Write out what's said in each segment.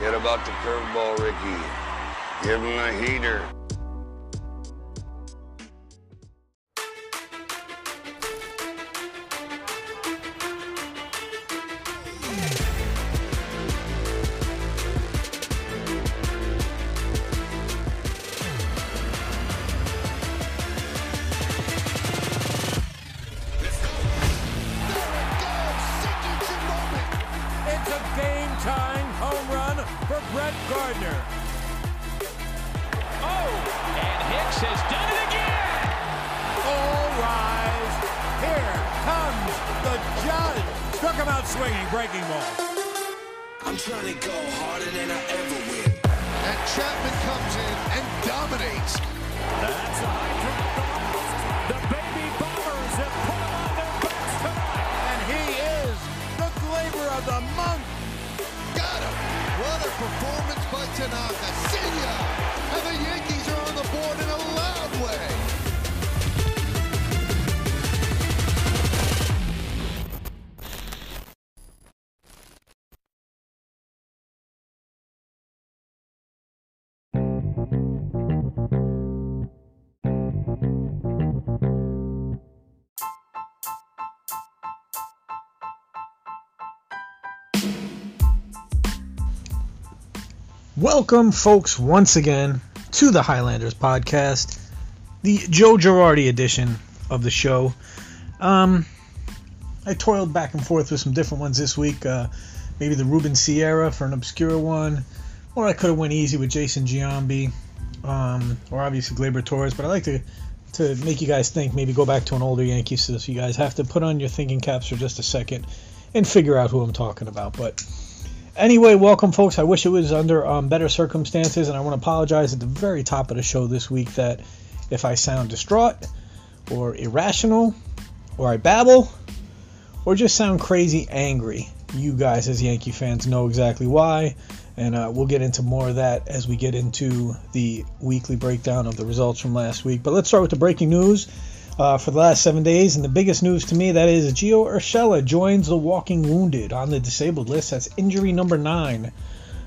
Forget about the curveball, Ricky. Give him a heater. Performance by Tanaka. Welcome, folks, once again to the Highlanders podcast, the Joe Girardi edition of the show. Um, I toiled back and forth with some different ones this week. Uh, maybe the Ruben Sierra for an obscure one, or I could have went easy with Jason Giambi, um, or obviously Gleyber Torres. But I like to to make you guys think. Maybe go back to an older Yankees, so you guys have to put on your thinking caps for just a second and figure out who I'm talking about. But Anyway, welcome, folks. I wish it was under um, better circumstances, and I want to apologize at the very top of the show this week that if I sound distraught or irrational or I babble or just sound crazy angry, you guys as Yankee fans know exactly why, and uh, we'll get into more of that as we get into the weekly breakdown of the results from last week. But let's start with the breaking news uh, for the last seven days. And the biggest news to me that is Gio Urshela joins the walking wounded on the disabled list. That's injury number nine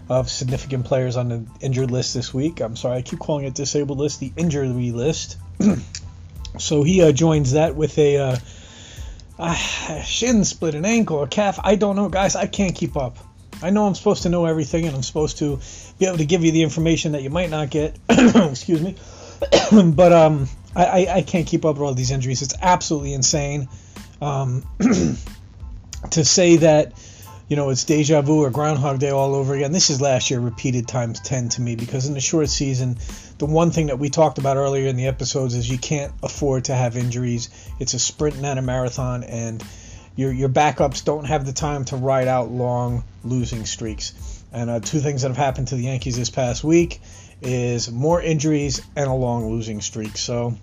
of significant players on the injured list this week. I'm sorry, I keep calling it disabled list, the injury list. so he uh, joins that with a uh, shin split, an ankle, a calf. I don't know, guys. I can't keep up. I know I'm supposed to know everything, and I'm supposed to be able to give you the information that you might not get. Excuse me. but um, I, I, I can't keep up with all these injuries. It's absolutely insane. Um, to say that, you know, it's deja vu or Groundhog Day all over again. This is last year repeated times 10 to me because in the short season, the one thing that we talked about earlier in the episodes is you can't afford to have injuries. It's a sprint, not a marathon, and your your backups don't have the time to ride out long losing streaks. And uh, two things that have happened to the Yankees this past week is more injuries and a long losing streak. So,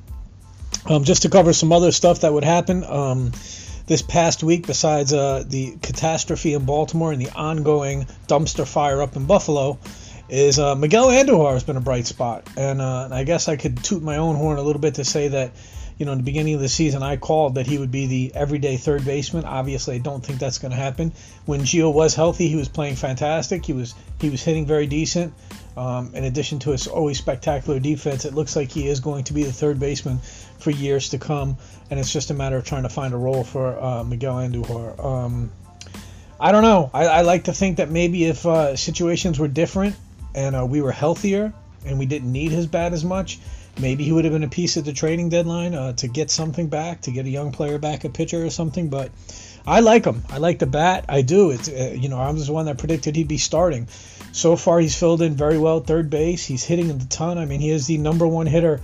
um, just to cover some other stuff that would happen um, this past week, besides uh, the catastrophe in Baltimore and the ongoing dumpster fire up in Buffalo, is uh, Miguel Andujar has been a bright spot. And uh, I guess I could toot my own horn a little bit to say that you know, in the beginning of the season, I called that he would be the everyday third baseman. Obviously, I don't think that's going to happen. When Gio was healthy, he was playing fantastic. He was he was hitting very decent. Um, in addition to his always spectacular defense, it looks like he is going to be the third baseman for years to come. And it's just a matter of trying to find a role for uh, Miguel Andujar. Um, I don't know. I, I, like to think that maybe if uh, situations were different and uh, we were healthier and we didn't need his bat as much, maybe he would have been a piece at the trading deadline uh, to get something back, to get a young player back, a pitcher or something. But I like him. I like the bat. I do. It's uh, you know I was the one that predicted he'd be starting. So far, he's filled in very well third base. He's hitting the ton. I mean, he is the number one hitter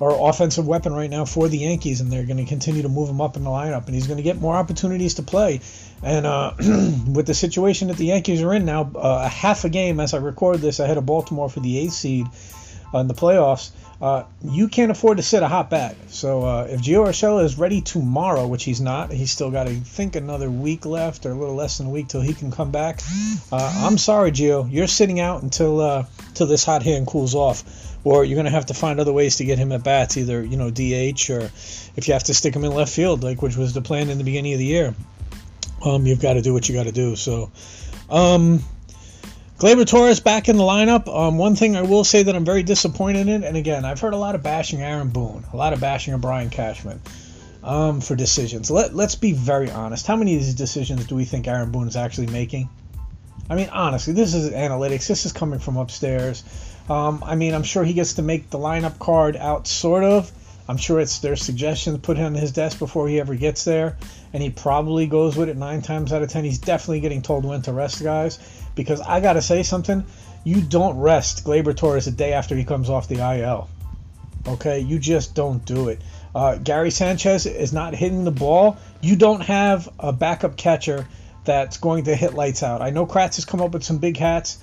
or offensive weapon right now for the Yankees, and they're going to continue to move him up in the lineup, and he's going to get more opportunities to play. And uh, with the situation that the Yankees are in now, uh, a half a game as I record this ahead of Baltimore for the eighth seed in the playoffs, uh, you can't afford to sit a hot bat. So uh, if Gio Urshela is ready tomorrow, which he's not, he's still got, I think, another week left or a little less than a week till he can come back. Uh, I'm sorry, Gio, you're sitting out until uh, till this hot hand cools off, or you're gonna have to find other ways to get him at bats, either you know DH or if you have to stick him in left field, like which was the plan in the beginning of the year. Um, you've got to do what you got to do. So. Um, Gleyber Torres back in the lineup. Um, one thing I will say that I'm very disappointed in, and again, I've heard a lot of bashing Aaron Boone, a lot of bashing of Brian Cashman um, for decisions. Let, let's be very honest. How many of these decisions do we think Aaron Boone is actually making? I mean, honestly, this is analytics. This is coming from upstairs. Um, I mean, I'm sure he gets to make the lineup card out, sort of. I'm sure it's their suggestions put on his desk before he ever gets there, and he probably goes with it nine times out of ten. He's definitely getting told when to rest guys because I gotta say something. You don't rest Gleyber Torres a day after he comes off the IL. Okay, you just don't do it. Uh, Gary Sanchez is not hitting the ball. You don't have a backup catcher that's going to hit lights out. I know Kratz has come up with some big hats,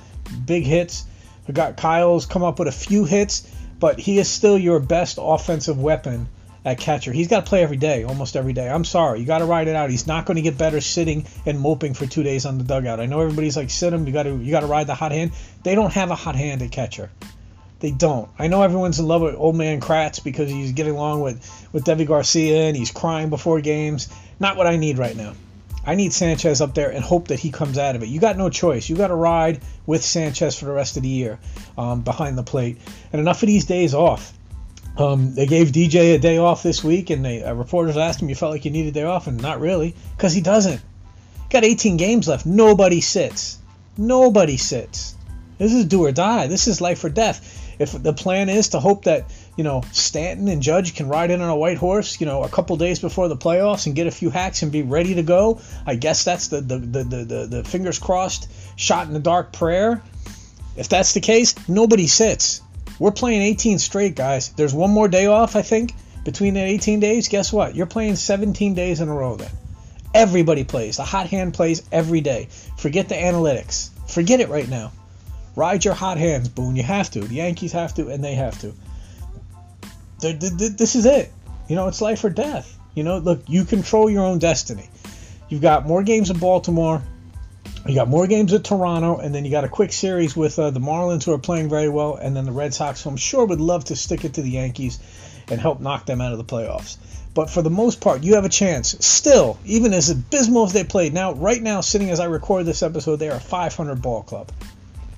big hits. We got Kyle's come up with a few hits, but he is still your best offensive weapon at catcher. He's got to play every day, almost every day. I'm sorry, you got to ride it out. He's not going to get better sitting and moping for two days on the dugout. I know everybody's like, sit him. You got to you got to ride the hot hand. They don't have a hot hand at catcher. They don't. I know everyone's in love with old man Kratz because he's getting along with with Deivi Garcia and he's crying before games. Not what I need right now. I need Sanchez up there and hope that he comes out of it. You got no choice. You got to ride with Sanchez for the rest of the year um, behind the plate. And enough of these days off. Um, they gave DJ a day off this week, and uh, reporters asked him, "You felt like you needed a day off?" And not really, because he doesn't. Got 18 games left. Nobody sits. Nobody sits. This is do or die. This is life or death. If the plan is to hope that you know Stanton and Judge can ride in on a white horse, you know, a couple days before the playoffs and get a few hacks and be ready to go, I guess that's the the the the, the, the fingers crossed shot in the dark prayer. If that's the case, nobody sits. We're playing 18 straight, guys. There's one more day off, I think, between the 18 days. Guess what? You're playing 17 days in a row then. Everybody plays. The hot hand plays every day. Forget the analytics. Forget it right now. Ride your hot hands, Boone. You have to. The Yankees have to, and they have to. This is it. You know, it's life or death. You know, look, you control your own destiny. You've got more games in Baltimore. You got more games at Toronto, and then you got a quick series with uh, the Marlins, who are playing very well, and then the Red Sox, who I'm sure would love to stick it to the Yankees and help knock them out of the playoffs. But for the most part, you have a chance. Still, even as abysmal as they played, now right now, sitting as I record this episode, they are a 500 ball club.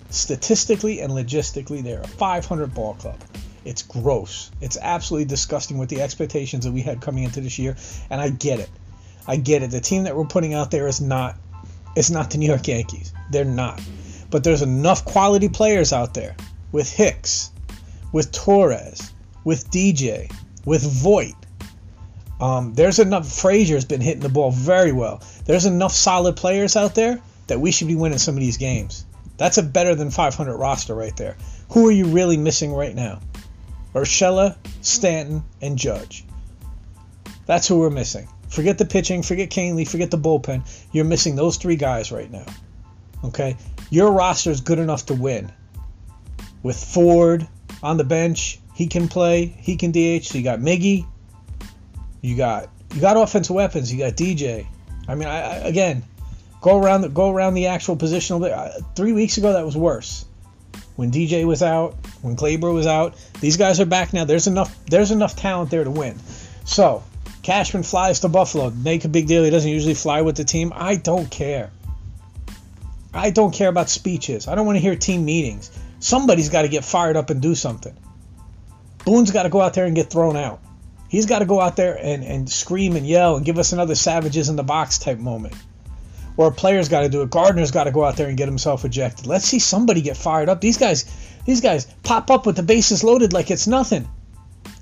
Statistically and logistically, they're a 500 ball club. It's gross. It's absolutely disgusting with the expectations that we had coming into this year, and I get it. I get it. The team that we're putting out there is not it's not the New York Yankees. They're not. But there's enough quality players out there with Hicks, with Torres, with DJ, with Voit. Um, there's enough. Frazier's been hitting the ball very well. There's enough solid players out there that we should be winning some of these games. That's a better than 500 roster right there. Who are you really missing right now? Urshela, Stanton, and Judge. That's who we're missing. Forget the pitching, forget Kahnle, forget the bullpen. You're missing those three guys right now. Okay? Your roster is good enough to win. With Ford on the bench, he can play, he can DH. So you got Miggy, you got you got offensive weapons, you got DJ. I mean, I, I, again, go around the go around the actual positional. Uh, three weeks ago, that was worse. When DJ was out, when Gleyber was out, these guys are back now. There's enough there's enough talent there to win. So Cashman flies to Buffalo. Make a big deal. He doesn't usually fly with the team. I don't care. I don't care about speeches. I don't want to hear team meetings. Somebody's got to get fired up and do something. Boone's got to go out there and get thrown out. He's got to go out there and, and scream and yell and give us another savages in the box type moment. Or a player's got to do it. Gardner's got to go out there and get himself ejected. Let's see somebody get fired up. These guys, these guys pop up with the bases loaded like it's nothing.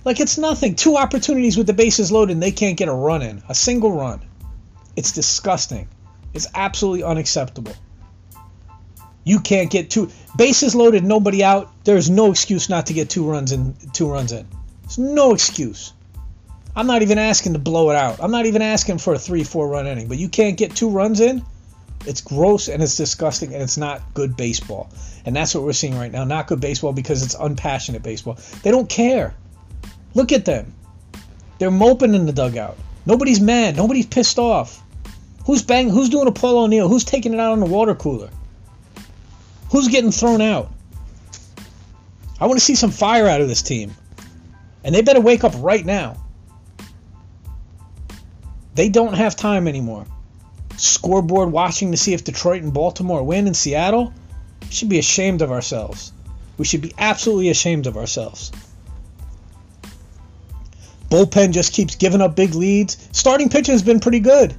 Like it's nothing. Two opportunities with the bases loaded and they can't get a run in. A single run. It's disgusting. It's absolutely unacceptable. You can't get two bases loaded, nobody out. There's no excuse not to get two runs in. Two runs in. There's no excuse. I'm not even asking to blow it out. I'm not even asking for a three, four run inning. But you can't get two runs in. It's gross and it's disgusting and it's not good baseball. And that's what we're seeing right now. Not good baseball because it's unpassionate baseball. They don't care. Look at them. They're moping in the dugout. Nobody's mad. Nobody's pissed off. Who's bang? Who's doing a Paul O'Neill? Who's taking it out on the water cooler? Who's getting thrown out? I want to see some fire out of this team. And they better wake up right now. They don't have time anymore. Scoreboard watching to see if Detroit and Baltimore win in Seattle. We should be ashamed of ourselves. We should be absolutely ashamed of ourselves. Bullpen just keeps giving up big leads. Starting pitching has been pretty good.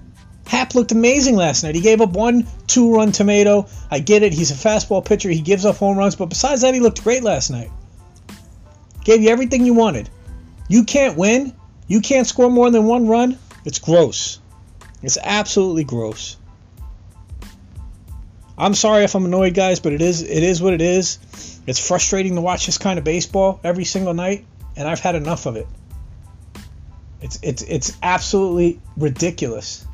Happ looked amazing last night. He gave up one two run tomato. I get it. He's a fastball pitcher. He gives up home runs. But besides that, he looked great last night. Gave you everything you wanted. You can't win. You can't score more than one run. It's gross. It's absolutely gross. I'm sorry if I'm annoyed, guys, but it is it is what it is. It's frustrating to watch this kind of baseball every single night, and I've had enough of it. It's it's it's absolutely ridiculous.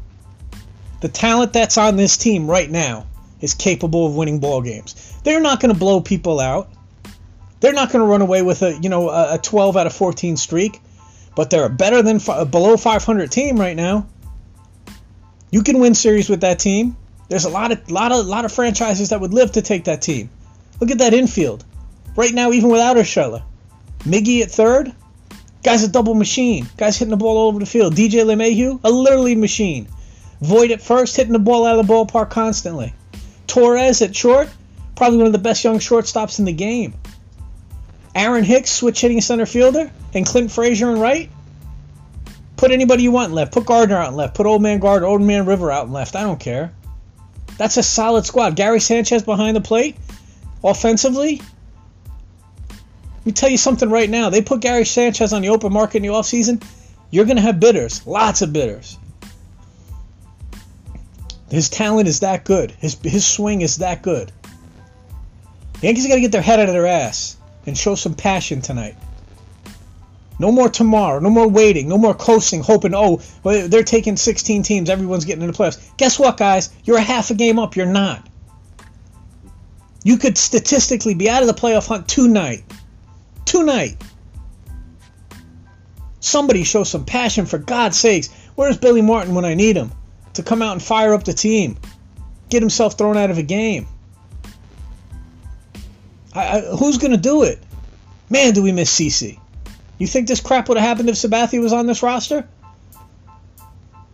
The talent that's on this team right now is capable of winning ball games. They're not going to blow people out. They're not going to run away with a you know a 12 out of 14 streak, but they're a better than a below 500 team right now. You can win series with that team. There's a lot of lot of lot of franchises that would live to take that team. Look at that infield. Right now, even without Urshela. Miggy at third. Guy's a double machine. Guy's hitting the ball all over the field. DJ LeMahieu, a literally machine. Voit at first, hitting the ball out of the ballpark constantly. Torres at short, probably one of the best young shortstops in the game. Aaron Hicks, switch hitting center fielder, and Clint Frazier in right. Put anybody you want left. Put Gardner out left. Put Old Man Gardner, Old Man River out left. I don't care. That's a solid squad. Gary Sanchez behind the plate, offensively. Let me tell you something right now. They put Gary Sanchez on the open market in the offseason. You're going to have bidders. Lots of bidders. His talent is that good. His, his swing is that good. The Yankees got to get their head out of their ass and show some passion tonight. No more tomorrow. No more waiting. No more coasting, hoping, oh, they're taking 16 teams. Everyone's getting into the playoffs. Guess what, guys? You're a half a game up. You're not. You could statistically be out of the playoff hunt tonight. Tonight. Somebody show some passion for God's sakes. Where's Billy Martin when I need him? To come out and fire up the team. Get himself thrown out of a game. I, I, who's going to do it? Man, do we miss CC. You think this crap would have happened if Sabathia was on this roster?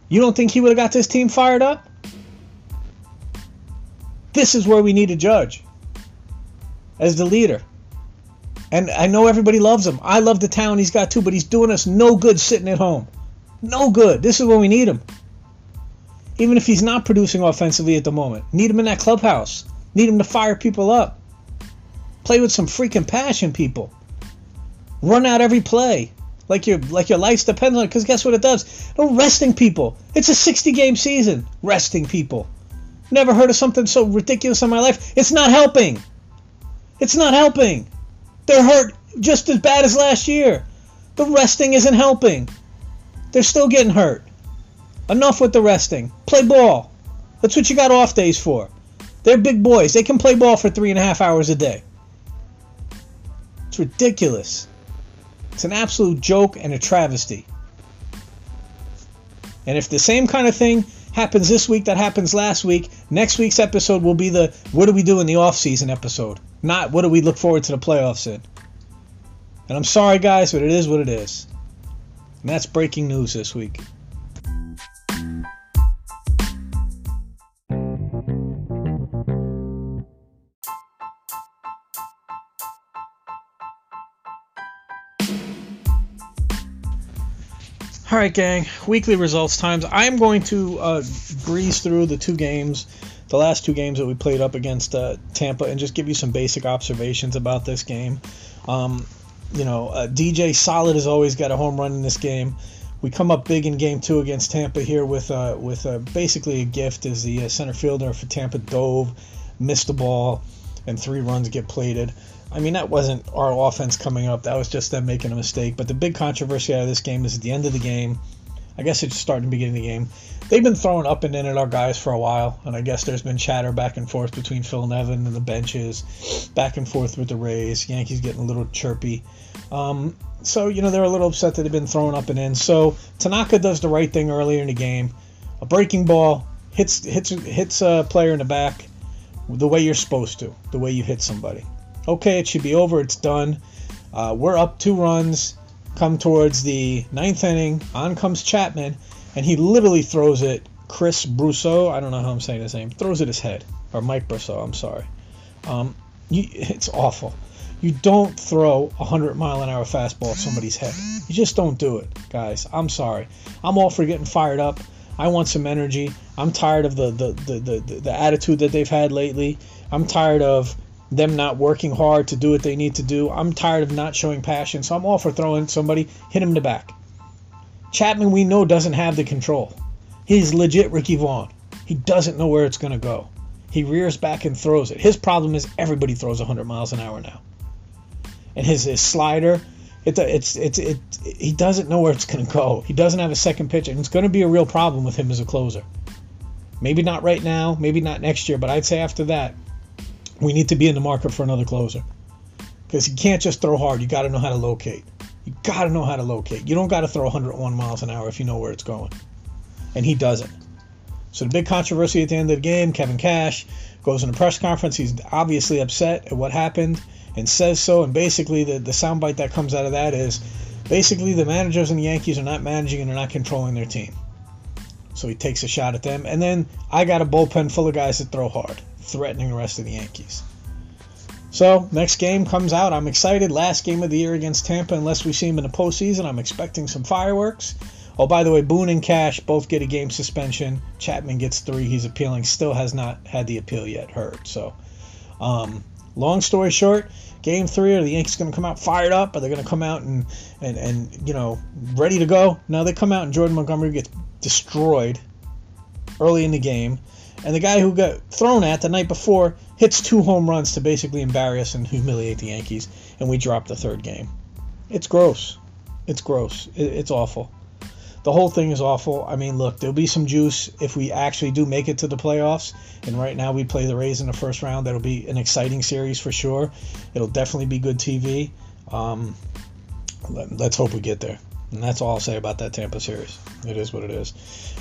You don't think he would have got this team fired up? This is where we need a judge as the leader. And I know everybody loves him. I love the talent he's got too, but he's doing us no good sitting at home. No good. This is where we need him. Even if he's not producing offensively at the moment, need him in that clubhouse. Need him to fire people up. Play with some freaking passion, people. Run out every play like your like your life depends on it. Because guess what it does? No resting people. It's a 60 game season. Resting people. Never heard of something so ridiculous in my life. It's not helping. It's not helping. They're hurt just as bad as last year. The resting isn't helping. They're still getting hurt. Enough with the resting. Play ball. That's what you got off days for. They're big boys. They can play ball for three and a half hours a day. Ridiculous. It's an absolute joke and a travesty. And if the same kind of thing happens this week that happens last week, next week's episode will be the what do we do in the off-season episode, not what do we look forward to the playoffs in. And I'm sorry guys, but it is what it is. And that's breaking news this week. All right, gang. Weekly results times. I'm going to uh, breeze through the two games, the last two games that we played up against uh, Tampa, and just give you some basic observations about this game. Um, you know, uh, DJ Solid has always got a home run in this game. We come up big in game two against Tampa here with uh, with uh, basically a gift as the uh, center fielder for Tampa dove, missed the ball, and three runs get plated. I mean, that wasn't our offense coming up. That was just them making a mistake. But the big controversy out of this game is at the end of the game. I guess it's starting to begin the game. They've been throwing up and in at our guys for a while, and I guess there's been chatter back and forth between Phil Nevin and the benches, back and forth with the Rays. Yankees getting a little chirpy. Um, so, you know, they're a little upset that they've been thrown up and in. So, Tanaka does the right thing earlier in the game. A breaking ball hits hits hits a player in the back the way you're supposed to, the way you hit somebody okay, it should be over, it's done. Uh, we're up two runs, come towards the ninth inning. On comes Chapman, and he literally throws it. Chris Brosseau, I don't know how I'm saying his name, throws it his head. Or Mike Brosseau, I'm sorry. Um, you, it's awful. You don't throw a 100 mile an hour fastball at somebody's head. You just don't do it, guys. I'm sorry. I'm all for getting fired up. I want some energy. I'm tired of the the, the, the, the attitude that they've had lately. I'm tired of them not working hard to do what they need to do. I'm tired of not showing passion. So I'm all for throwing somebody, hit him in the back. Chapman, we know, doesn't have the control. He's legit Ricky Vaughn. He doesn't know where it's going to go. He rears back and throws it. His problem is everybody throws 100 miles an hour now. And his, his slider, it, it's, it's, it, he doesn't know where it's going to go. He doesn't have a second pitch, and it's going to be a real problem with him as a closer. Maybe not right now, maybe not next year, but I'd say after that, we need to be in the market for another closer. Because you can't just throw hard. You got to know how to locate. You got to know how to locate. You don't got to throw 101 miles an hour if you know where it's going. And he doesn't. So the big controversy at the end of the game, Kevin Cash goes in a press conference. He's obviously upset at what happened and says so. And basically, the, the soundbite that comes out of that is basically the managers and the Yankees are not managing and they're not controlling their team. So he takes a shot at them. And then I got a bullpen full of guys that throw hard, threatening the rest of the Yankees. So next game comes out. I'm excited. Last game of the year against Tampa, unless we see him in the postseason. I'm expecting some fireworks. Oh, by the way, Boone and Cash both get a game suspension. Chapman gets three. He's appealing. Still has not had the appeal yet heard. So, um, long story short, game three, are the Yankees going to come out fired up? Are they going to come out and, and, and, you know, ready to go? No, they come out and Jordan Montgomery gets destroyed early in the game. And the guy who got thrown at the night before hits two home runs to basically embarrass and humiliate the Yankees. And we drop the third game. It's gross. It's gross. It's awful the whole thing is awful. I mean, look, there'll be some juice if we actually do make it to the playoffs. And right now we play the Rays in the first round. That'll be an exciting series for sure. It'll definitely be good TV. Um, let's hope we get there. And that's all I'll say about that Tampa series. It is what it is.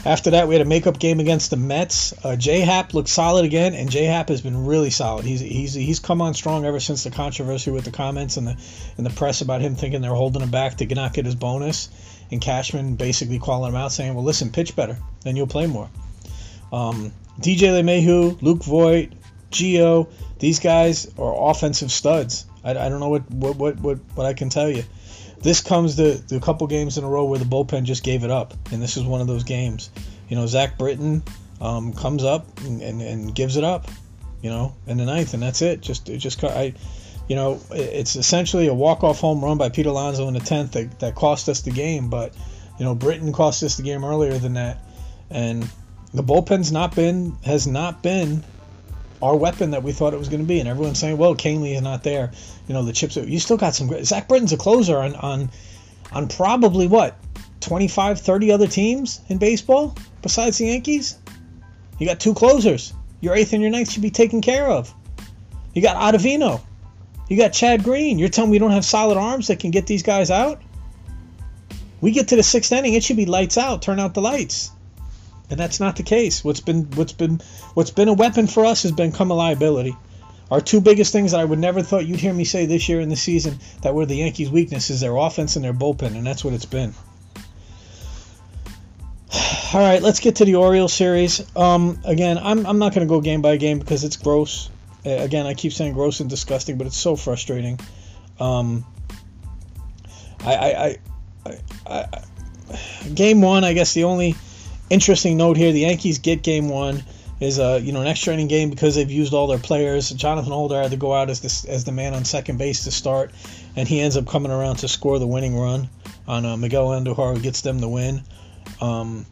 After that, we had a makeup game against the Mets. Uh, J Happ looked solid again, and J Happ has been really solid. He's he's he's come on strong ever since the controversy with the comments and the in the press about him thinking they're holding him back to not get his bonus and Cashman basically calling him out, saying, "Well, listen, pitch better, then you'll play more." Um, DJ LeMahieu, Luke Voit, Gio, these guys are offensive studs. I, I don't know what, what, what, what, what I can tell you. This comes to, the couple games in a row where the bullpen just gave it up, and this is one of those games. You know, Zach Britton um, comes up and, and, and gives it up, you know, in the ninth, and that's it. Just it just I you know, it's essentially a walk-off home run by Pete Alonso in the 10th that, that cost us the game. But, you know, Britton cost us the game earlier than that. And the bullpen's not been, has not been our weapon that we thought it was going to be. And everyone's saying, well, Kahnle is not there. You know, the chips, Are, you still got some, great Zach Britton's a closer on, on, on probably what, 25, 30 other teams in baseball besides the Yankees? You got two closers. Your eighth and your ninth should be taken care of. You got Ottavino. You got Chad Green. You're telling me we don't have solid arms that can get these guys out? We get to the sixth inning, it should be lights out. Turn out the lights, and that's not the case. What's been what's been what's been a weapon for us has become a liability. Our two biggest things that I would never thought you'd hear me say this year in the season that were the Yankees' weakness is their offense and their bullpen, and that's what it's been. All right, let's get to the Orioles series. Um, again, I'm, I'm not going to go game by game because it's gross. Again, I keep saying gross and disgusting, but it's so frustrating. Um, I, I, I, I, game one, I guess the only interesting note here: the Yankees get game one is a you know an extra inning game because they've used all their players. Jonathan Holder had to go out as the as the man on second base to start, and he ends up coming around to score the winning run on uh, Miguel Andujar, who gets them the win. Um,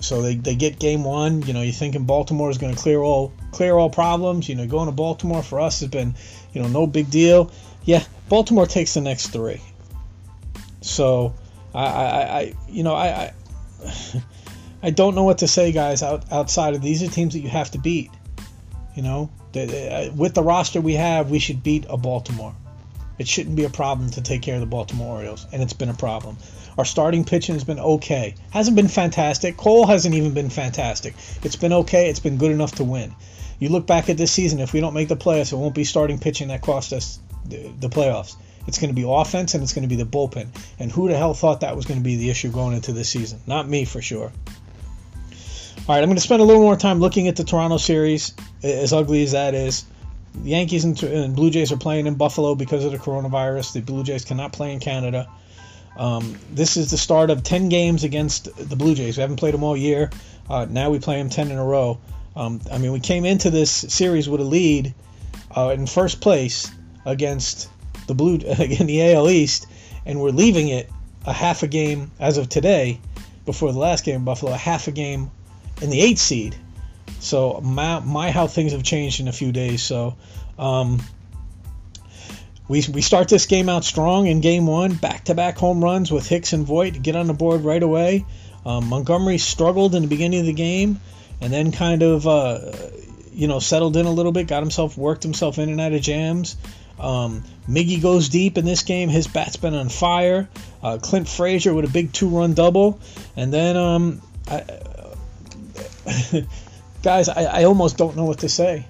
so they, they get game one. You know, you're thinking Baltimore is going to clear all clear all problems. You know, going to Baltimore for us has been, you know, no big deal. Yeah, Baltimore takes the next three. So I, I, I you know, I, I, I don't know what to say, guys. Out, outside of these are teams that you have to beat. You know, uh, with the roster we have, we should beat a Baltimore. It shouldn't be a problem to take care of the Baltimore Orioles, and it's been a problem. Our starting pitching has been okay. Hasn't been fantastic. Cole hasn't even been fantastic. It's been okay. It's been good enough to win. You look back at this season, if we don't make the playoffs, it won't be starting pitching that cost us the, the playoffs. It's going to be offense and it's going to be the bullpen. And who the hell thought that was going to be the issue going into this season? Not me for sure. All right, I'm going to spend a little more time looking at the Toronto series, as ugly as that is. the Yankees and, and, Blue Jays are playing in Buffalo because of the coronavirus. The Blue Jays cannot play in Canada. Um, this is the start of 10 games against the Blue Jays. We haven't played them all year. Uh, now we play them 10 in a row. Um, I mean, we came into this series with a lead uh, in first place against the Blue in the AL East, and we're leaving it a half a game as of today, before the last game in Buffalo, a half a game in the eighth seed. So my, my how things have changed in a few days. So um, we, we start this game out strong in game one, back to back home runs with Hicks and Voit to get on the board right away. Um, Montgomery struggled in the beginning of the game and then kind of uh, you know settled in a little bit, got himself worked himself in and out of jams. Um, Miggy goes deep in this game. His bat's been on fire. Uh, Clint Frazier with a big two-run double, and then um, I, guys, I, I, almost don't know what to say.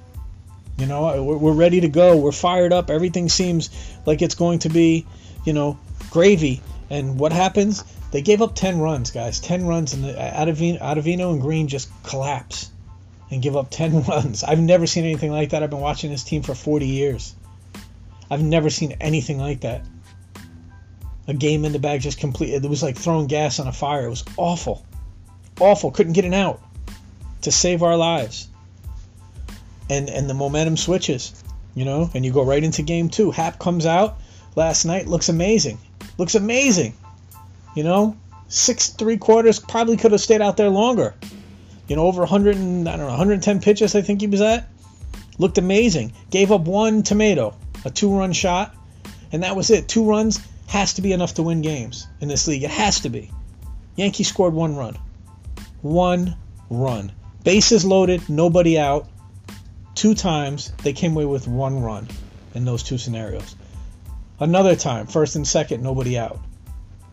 You know, we're, we're ready to go. We're fired up. Everything seems like it's going to be, you know, gravy. And what happens? They gave up 10 runs, guys. 10 runs, and Ottavino and Green just collapse and give up 10 runs. I've never seen anything like that. I've been watching this team for 40 years. I've never seen anything like that. A game in the bag just completed. It was like throwing gas on a fire. It was awful. Awful. Couldn't get it out to save our lives. And and the momentum switches, you know, and you go right into game two. Happ comes out last night, looks amazing. Looks amazing. You know, six three quarters probably could have stayed out there longer. You know, over 100 and I don't know 110 pitches I think he was at. Looked amazing. Gave up one tomato, a two-run shot, and that was it. Two runs has to be enough to win games in this league. It has to be. Yankees scored one run. One run. Bases loaded, nobody out. Two times they came away with one run in those two scenarios. Another time, first and second, nobody out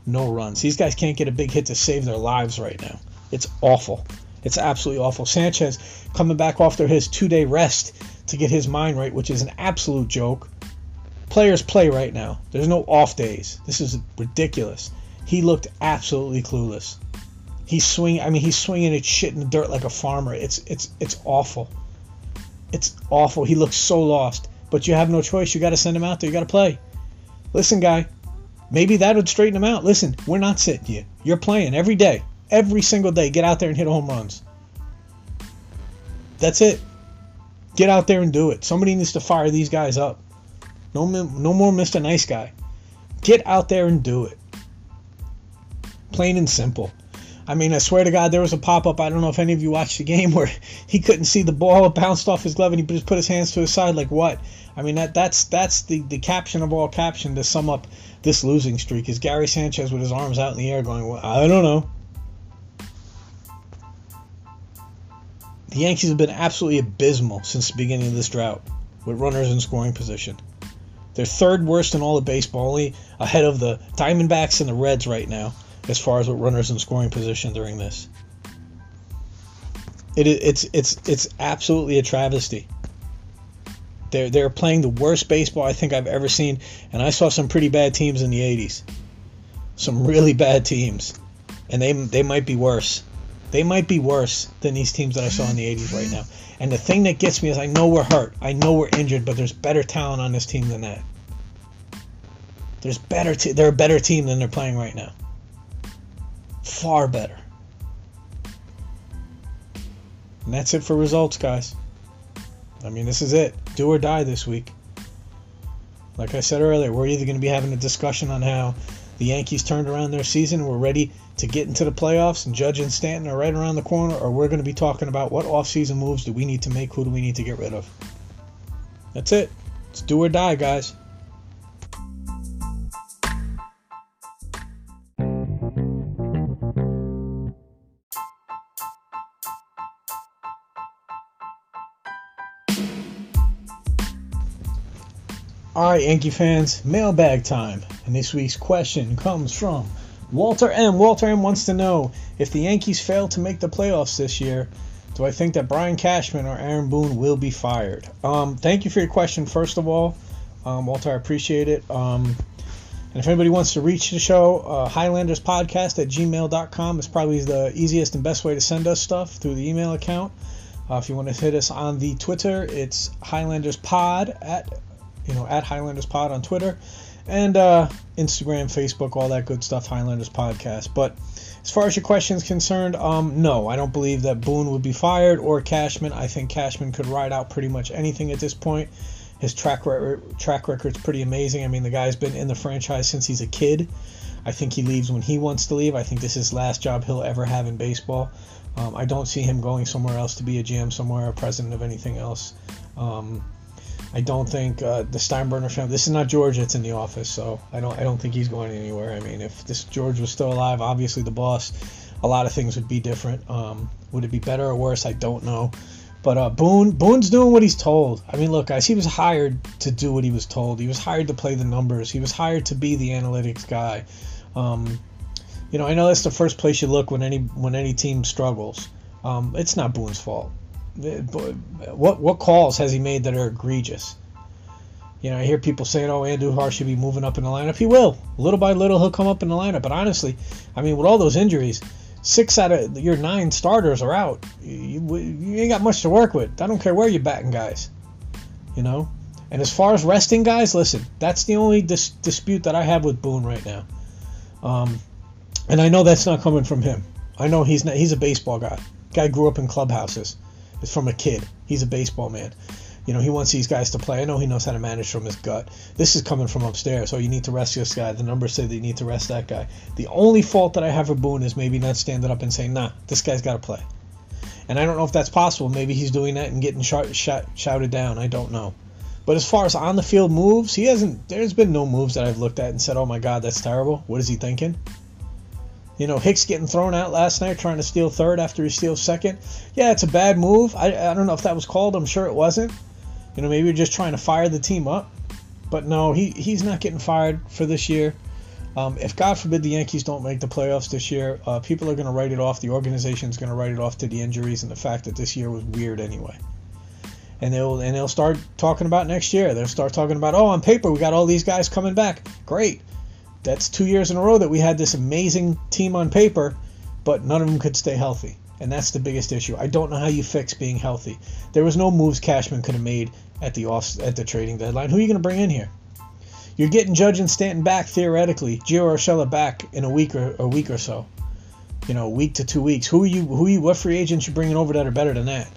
no runs. These guys can't get a big hit to save their lives right now. It's awful. It's absolutely awful. Sanchez coming back after his two day rest to get his mind right, which is an absolute joke. Players play right now. There's no off days. This is ridiculous. He looked absolutely clueless. He's swinging. I mean, he's swinging at shit in the dirt like a farmer. It's it's it's awful. It's awful. He looks so lost. But you have no choice. You got to send him out there. You got to play. Listen, guy. Maybe that would straighten him out. Listen, we're not sitting you. You're playing every day, every single day. Get out there and hit home runs. That's it. Get out there and do it. Somebody needs to fire these guys up. No, no more Mr. Nice Guy. Get out there and do it. Plain and simple. I mean, I swear to God, there was a pop up. I don't know if any of you watched the game where he couldn't see the ball. It bounced off his glove and he just put his hands to his side. Like what? I mean, that that's that's the the caption of all caption to sum up this losing streak. Is Gary Sanchez with his arms out in the air, going, well, I don't know. The Yankees have been absolutely abysmal since the beginning of this drought, with runners in scoring position. They're third worst in all of baseball, only ahead of the Diamondbacks and the Reds right now, as far as with runners in scoring position during this. It, it's it's it's absolutely a travesty. They're they're playing the worst baseball I think I've ever seen, and I saw some pretty bad teams in the '80s, some really bad teams, and they they might be worse. They might be worse than these teams that I saw in the '80s right now. And the thing that gets me is I know we're hurt, I know we're injured, but there's better talent on this team than that. There's better. Te- they're a better team than they're playing right now. Far better. And that's it for results, guys. I mean, this is it. Do or die this week. Like I said earlier, we're either going to be having a discussion on how the Yankees turned around their season, we're ready to get into the playoffs, and Judge and Stanton are right around the corner, or we're going to be talking about what offseason moves do we need to make, who do we need to get rid of. That's it. It's do or die, guys. All right, Yankee fans, mailbag time. And this week's question comes from Walter M. Walter M. wants to know if the Yankees fail to make the playoffs this year, do I think that Brian Cashman or Aaron Boone will be fired? Um, thank you for your question, first of all. Um, Walter, I appreciate it. Um, and if anybody wants to reach the show, uh, HighlandersPodcast at gmail.com is probably the easiest and best way to send us stuff through the email account. Uh, if you want to hit us on the Twitter, it's Highlanders Pod at you know at Highlanders Pod on Twitter, and uh, Instagram, Facebook, all that good stuff. Highlanders Podcast. But as far as your question is concerned, um, no, I don't believe that Boone would be fired or Cashman. I think Cashman could ride out pretty much anything at this point. His track record track record's pretty amazing. I mean, the guy's been in the franchise since he's a kid. I think he leaves when he wants to leave. I think this is his last job he'll ever have in baseball. Um, I don't see him going somewhere else to be a GM somewhere, a president of anything else. Um, I don't think uh, the Steinbrenner family. This is not George. It's in the office, so I don't. I don't think he's going anywhere. I mean, if this George was still alive, obviously the boss, a lot of things would be different. Um, would it be better or worse? I don't know. But uh, Boone, Boone's doing what he's told. I mean, look, guys, he was hired to do what he was told. He was hired to play the numbers. He was hired to be the analytics guy. Um, you know, I know that's the first place you look when any when any team struggles. Um, it's not Boone's fault. What what calls has he made that are egregious? You know, I hear people saying, "Oh, Andujar should be moving up in the lineup." He will. Little by little, he'll come up in the lineup. But honestly, I mean, with all those injuries, six out of your nine starters are out. You, you ain't got much to work with. I don't care where you're batting, guys. You know. And as far as resting guys, listen, that's the only dis- dispute that I have with Boone right now. Um, and I know that's not coming from him. I know he's not. He's a baseball guy. Guy grew up in clubhouses. It's from a kid. He's a baseball man. You know, he wants these guys to play. I know he knows how to manage from his gut. This is coming from upstairs. So you need to rest this guy. The numbers say that you need to rest that guy. The only fault that I have for Boone is maybe not standing up and saying, nah, this guy's got to play. And I don't know if that's possible. Maybe he's doing that and getting sh- sh- shouted down. I don't know. But as far as on the field moves, he hasn't. There's been no moves that I've looked at and said, "Oh my God, that's terrible." What is he thinking? You know, Hicks getting thrown out last night trying to steal third after he steals second. Yeah, it's a bad move. I, I don't know if that was called. I'm sure it wasn't. You know, maybe you're just trying to fire the team up. But no, he, he's not getting fired for this year. Um, if God forbid the Yankees don't make the playoffs this year, uh, people are going to write it off. The organization's going to write it off to the injuries and the fact that this year was weird anyway. And they'll and they'll start talking about next year. They'll start talking about, oh, on paper we got all these guys coming back. Great that's two years in a row that we had this amazing team on paper, but none of them could stay healthy. And that's the biggest issue. I don't know how you fix being healthy. There was no moves Cashman could have made at the off at the trading deadline. Who are you going to bring in here? You're getting Judge and Stanton back theoretically. Gio Urshela back in a week or a week or so. You know, week to two weeks. Who are you? Who are you? What free agents you bringing over that are better than that?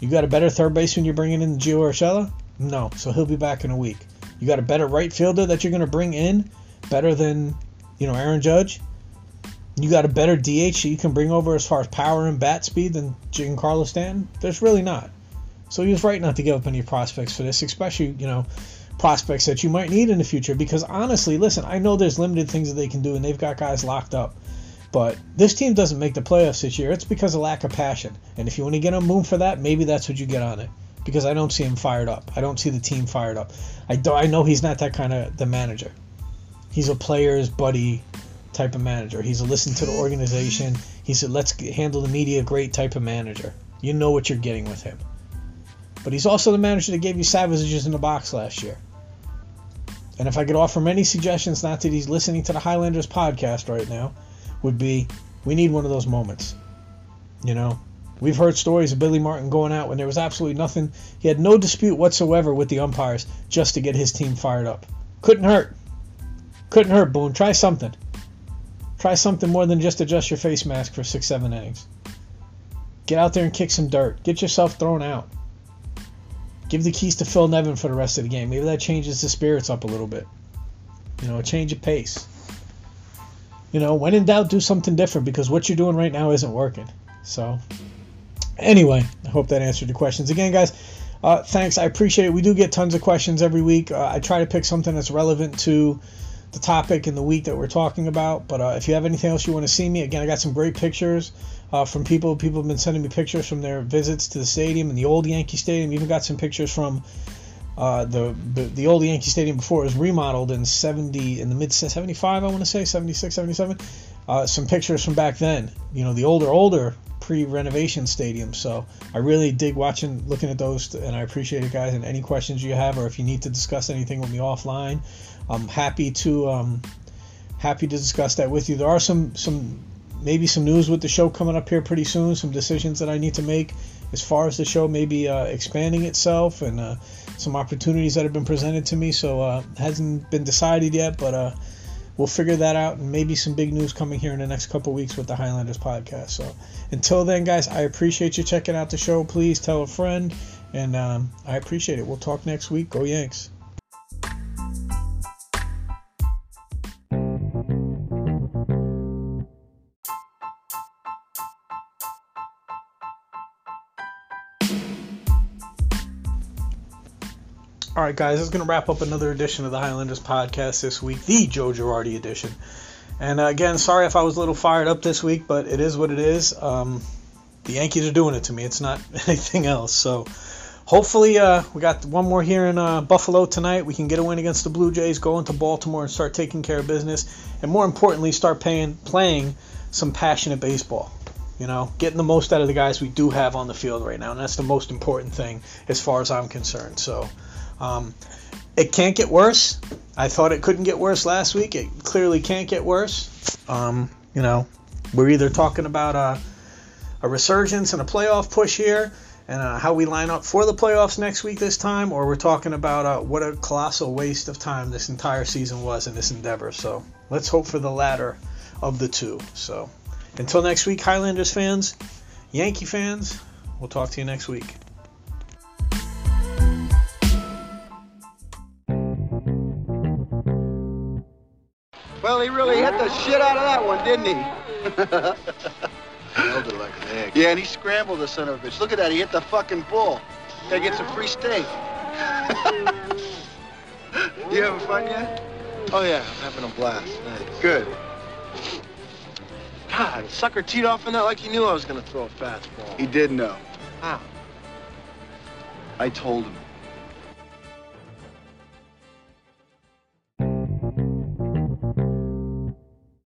You got a better third baseman you're bringing in Gio Urshela? No, so he'll be back in a week. You got a better right fielder that you're going to bring in, better than, you know, Aaron Judge. You got a better DH that you can bring over as far as power and bat speed than Giancarlo Stanton. There's really not. So he was right not to give up any prospects for this, especially you know prospects that you might need in the future. Because honestly, listen, I know there's limited things that they can do, and they've got guys locked up. But this team doesn't make the playoffs this year. It's because of lack of passion. And if you want to get on Boone for that, maybe that's what you get on it because I don't see him fired up. I don't see the team fired up. I do, I know he's not that kind of the manager. He's a player's buddy type of manager. He's a listen to the organization. He's a let's handle the media great type of manager. You know what you're getting with him. But he's also the manager that gave you Savages in the box last year. And if I could offer many suggestions, not that he's listening to the Highlanders podcast right now, would be we need one of those moments. You know, We've heard stories of Billy Martin going out when there was absolutely nothing. He had no dispute whatsoever with the umpires just to get his team fired up. Couldn't hurt. Couldn't hurt, Boone. Try something. Try something more than just adjust your face mask for six, seven innings. Get out there and kick some dirt. Get yourself thrown out. Give the keys to Phil Nevin for the rest of the game. Maybe that changes the spirits up a little bit. You know, a change of pace. You know, when in doubt, do something different because what you're doing right now isn't working. So, Anyway, I hope that answered your questions. Again, guys, uh, thanks. I appreciate it. We do get tons of questions every week. Uh, I try to pick something that's relevant to the topic in the week that we're talking about. But uh, if you have anything else you want to see me, again, I got some great pictures uh, from people. People have been sending me pictures from their visits to the stadium and the old Yankee Stadium. Even got some pictures from uh, the, the the old Yankee Stadium before it was remodeled in 70 in the mid 75 I want to say 76 77 uh, some pictures from back then you know the older older pre-renovation stadium. So I really dig watching, looking at those, and I appreciate it, guys. And any questions you have, or if you need to discuss anything with me offline, I'm happy to um, happy to discuss that with you. There are some some maybe some news with the show coming up here pretty soon. Some decisions that I need to make as far as the show maybe uh, expanding itself and uh, some opportunities that have been presented to me. So uh, hasn't been decided yet, but uh, we'll figure that out and maybe some big news coming here in the next couple weeks with the Highlanders podcast. So until then, guys, I appreciate you checking out the show. Please tell a friend, and um, I appreciate it. We'll talk next week. Go Yanks. All right, guys, this is going to wrap up another edition of the Highlanders podcast this week, the Joe Girardi edition. And uh, again, sorry if I was a little fired up this week, but it is what it is. Um, the Yankees are doing it to me. It's not anything else. So hopefully, uh, we got one more here in uh, Buffalo tonight. We can get a win against the Blue Jays, go into Baltimore, and start taking care of business. And more importantly, start paying, playing some passionate baseball. You know, getting the most out of the guys we do have on the field right now. And that's the most important thing as far as I'm concerned. So. Um, it can't get worse. I thought it couldn't get worse last week. It clearly can't get worse. Um, you know, we're either talking about a, a resurgence and a playoff push here and uh, how we line up for the playoffs next week this time, or we're talking about uh, what a colossal waste of time this entire season was in this endeavor. So let's hope for the latter of the two. So until next week, Highlanders fans, Yankee fans, we'll talk to you next week. Well, he really hit the shit out of that one, didn't he? Held it like an egg. Yeah, and he scrambled the son of a bitch. Look at that, he hit the fucking bull. Gotta get some free steak. you having fun yet? Oh, yeah, I'm having a blast. Thanks. Good. God, sucker teed off on that like he knew I was going to throw a fastball. He did know. How? I told him.